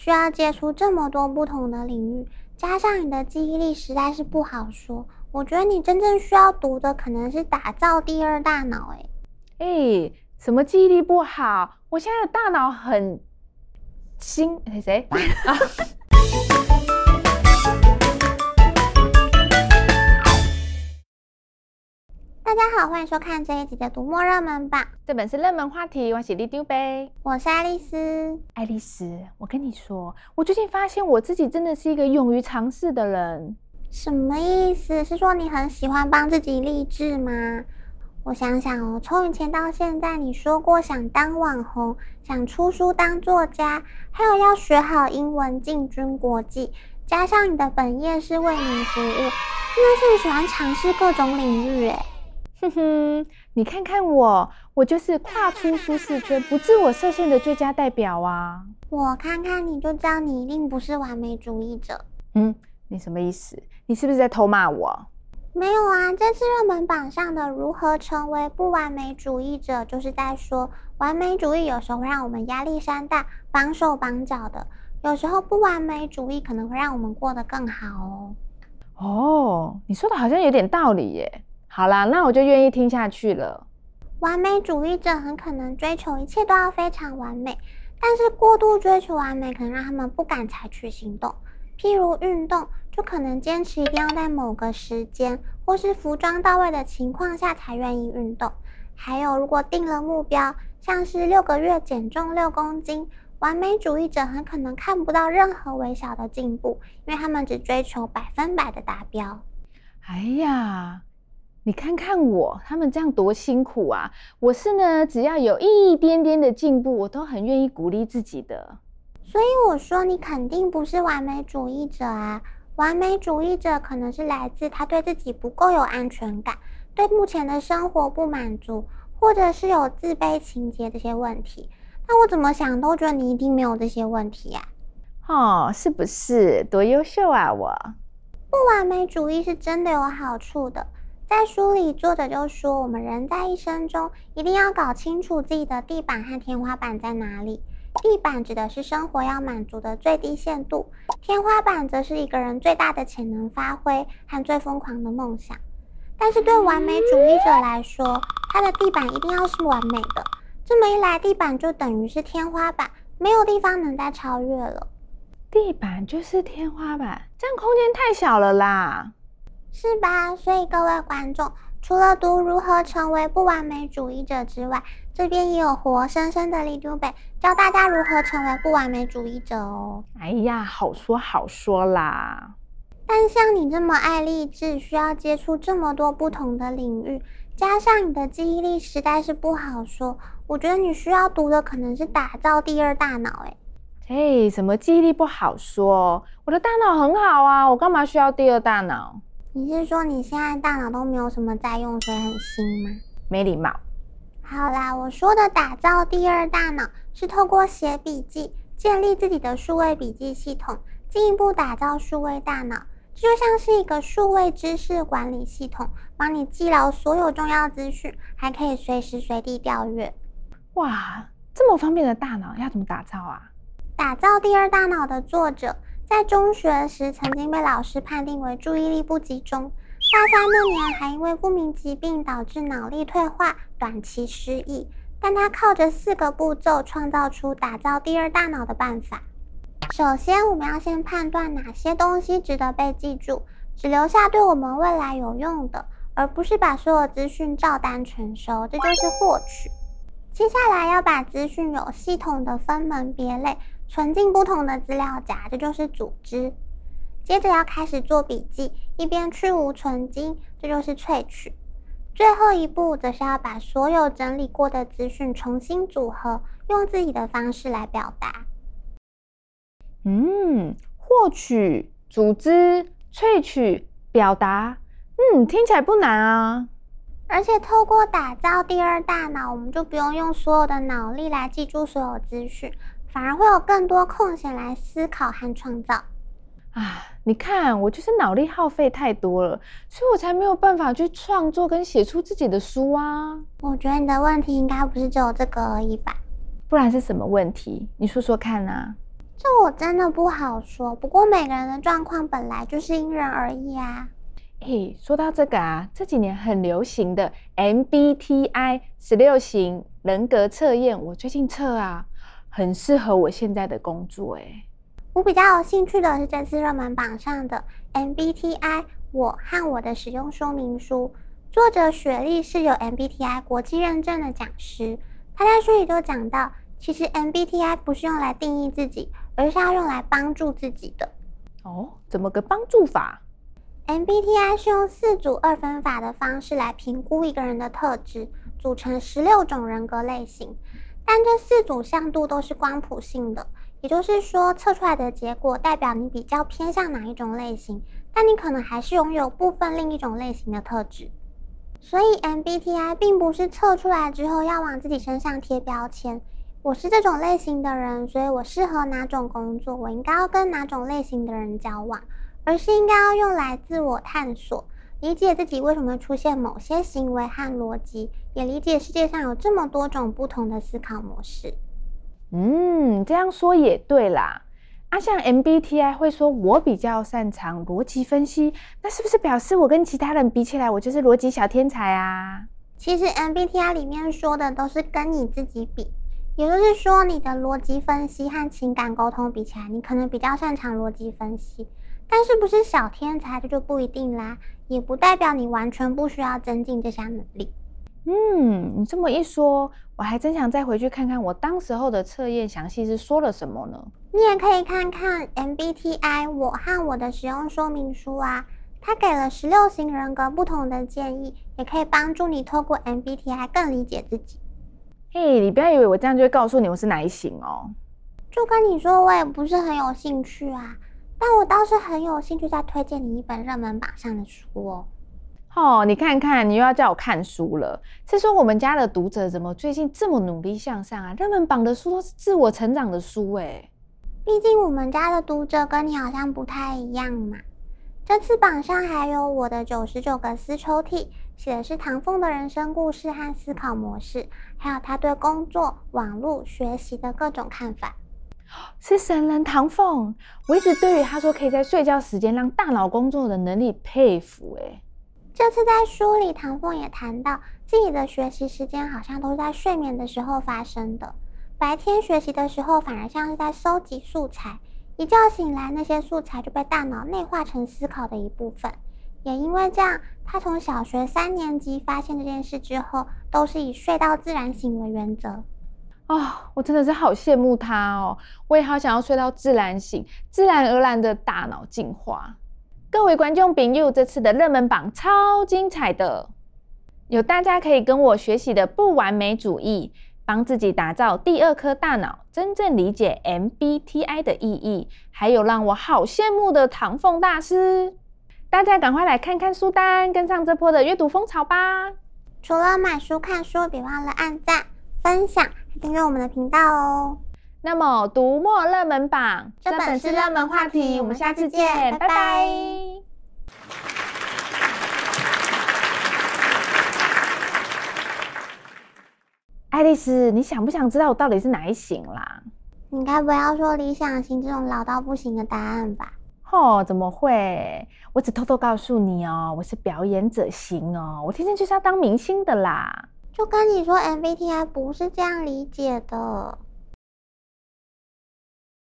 需要接触这么多不同的领域，加上你的记忆力实在是不好说。我觉得你真正需要读的可能是打造第二大脑。诶诶，什么记忆力不好？我现在的大脑很新。谁？家好，欢迎收看这一集的读墨热门榜。这本是热门话题，我是里丢呗，我是爱丽丝。爱丽丝，我跟你说，我最近发现我自己真的是一个勇于尝试的人。什么意思？是说你很喜欢帮自己励志吗？我想想哦，从以前到现在，你说过想当网红，想出书当作家，还有要学好英文进军国际，加上你的本业是为民服务，真的是很喜欢尝试各种领域诶。哼哼，你看看我，我就是跨出舒适圈、不自我设限的最佳代表啊！我看看你就知道你一定不是完美主义者。嗯，你什么意思？你是不是在偷骂我？没有啊，这次热门榜上的如何成为不完美主义者，就是在说完美主义有时候会让我们压力山大、绑手绑脚的；有时候不完美主义可能会让我们过得更好哦。哦，你说的好像有点道理耶。好啦，那我就愿意听下去了。完美主义者很可能追求一切都要非常完美，但是过度追求完美可能让他们不敢采取行动。譬如运动，就可能坚持一定要在某个时间或是服装到位的情况下才愿意运动。还有，如果定了目标，像是六个月减重六公斤，完美主义者很可能看不到任何微小的进步，因为他们只追求百分百的达标。哎呀！你看看我，他们这样多辛苦啊！我是呢，只要有一点点的进步，我都很愿意鼓励自己的。所以我说，你肯定不是完美主义者啊！完美主义者可能是来自他对自己不够有安全感，对目前的生活不满足，或者是有自卑情结这些问题。那我怎么想都觉得你一定没有这些问题呀！哦，是不是？多优秀啊！我不完美主义是真的有好处的。在书里，作者就说，我们人在一生中一定要搞清楚自己的地板和天花板在哪里。地板指的是生活要满足的最低限度，天花板则是一个人最大的潜能发挥和最疯狂的梦想。但是对完美主义者来说，他的地板一定要是完美的。这么一来，地板就等于是天花板，没有地方能再超越了。地板就是天花板，这样空间太小了啦。是吧？所以各位观众，除了读如何成为不完美主义者之外，这边也有活生生的里长伯教大家如何成为不完美主义者哦。哎呀，好说好说啦。但像你这么爱励志，需要接触这么多不同的领域，加上你的记忆力实在是不好说。我觉得你需要读的可能是打造第二大脑。哎，嘿，什么记忆力不好说？我的大脑很好啊，我干嘛需要第二大脑？你是说你现在大脑都没有什么在用，所以很新吗？没礼貌。好啦，我说的打造第二大脑是透过写笔记，建立自己的数位笔记系统，进一步打造数位大脑。这就像是一个数位知识管理系统，帮你记牢所有重要资讯，还可以随时随地调阅。哇，这么方便的大脑要怎么打造啊？打造第二大脑的作者。在中学时，曾经被老师判定为注意力不集中。大三那年，还因为不明疾病导致脑力退化、短期失忆。但他靠着四个步骤，创造出打造第二大脑的办法。首先，我们要先判断哪些东西值得被记住，只留下对我们未来有用的，而不是把所有资讯照单全收，这就是获取。接下来要把资讯有系统的分门别类。存进不同的资料夹，这就是组织。接着要开始做笔记，一边去芜存菁，这就是萃取。最后一步则是要把所有整理过的资讯重新组合，用自己的方式来表达。嗯，获取、组织、萃取、表达，嗯，听起来不难啊。而且透过打造第二大脑，我们就不用用所有的脑力来记住所有资讯。反而会有更多空闲来思考和创造。啊，你看，我就是脑力耗费太多了，所以我才没有办法去创作跟写出自己的书啊。我觉得你的问题应该不是只有这个而已吧？不然是什么问题？你说说看啊。这我真的不好说。不过每个人的状况本来就是因人而异啊。嘿，说到这个啊，这几年很流行的 MBTI 十六型人格测验，我最近测啊，很适合我现在的工作诶。我比较有兴趣的是这次热门榜上的 MBTI 我和我的使用说明书，作者雪莉是有 MBTI 国际认证的讲师，他在书里就讲到，其实 MBTI 不是用来定义自己，而是要用来帮助自己的。哦，怎么个帮助法？MBTI 是用四组二分法的方式来评估一个人的特质，组成十六种人格类型。但这四组向度都是光谱性的，也就是说，测出来的结果代表你比较偏向哪一种类型，但你可能还是拥有部分另一种类型的特质。所以 MBTI 并不是测出来之后要往自己身上贴标签。我是这种类型的人，所以我适合哪种工作，我应该要跟哪种类型的人交往。而是应该要用来自我探索，理解自己为什么出现某些行为和逻辑，也理解世界上有这么多种不同的思考模式。嗯，这样说也对啦。啊，像 MBTI 会说我比较擅长逻辑分析，那是不是表示我跟其他人比起来，我就是逻辑小天才啊？其实 MBTI 里面说的都是跟你自己比，也就是说，你的逻辑分析和情感沟通比起来，你可能比较擅长逻辑分析。但是不是小天才，这就不一定啦，也不代表你完全不需要增进这项能力。嗯，你这么一说，我还真想再回去看看我当时候的测验详细是说了什么呢？你也可以看看 MBTI 我和我的使用说明书啊，它给了十六型人格不同的建议，也可以帮助你透过 MBTI 更理解自己。嘿，你不要以为我这样就会告诉你我是哪一型哦。就跟你说，我也不是很有兴趣啊。但我倒是很有兴趣再推荐你一本热门榜上的书哦。哦，你看看，你又要叫我看书了。是说我们家的读者怎么最近这么努力向上啊？热门榜的书都是自我成长的书诶。毕竟我们家的读者跟你好像不太一样嘛。这次榜上还有我的九十九个私抽屉，写的是唐凤的人生故事和思考模式，还有他对工作、网络、学习的各种看法。是神人唐凤，我一直对于他说可以在睡觉时间让大脑工作的能力佩服诶。这次在书里，唐凤也谈到自己的学习时间好像都是在睡眠的时候发生的，白天学习的时候反而像是在收集素材，一觉醒来那些素材就被大脑内化成思考的一部分。也因为这样，他从小学三年级发现这件事之后，都是以睡到自然醒为原则。啊、我真的是好羡慕他哦！我也好想要睡到自然醒，自然而然的大脑进化。各位观众朋友，这次的热门榜超精彩的，有大家可以跟我学习的不完美主义，帮自己打造第二颗大脑，真正理解 MBTI 的意义，还有让我好羡慕的唐凤大师。大家赶快来看看书单，跟上这波的阅读风潮吧！除了买书看书，别忘了按赞、分享。订阅我们的频道哦。那么，读墨热门榜，这本是热门话题。我们下次见，拜拜。拜拜。爱丽丝，你想不想知道我到底是哪一型啦？你该不要说理想型这种老到不行的答案吧？哦，怎么会？我只偷偷告诉你哦，我是表演者型哦，我天生就是要当明星的啦。就跟你说，MBTI 不是这样理解的。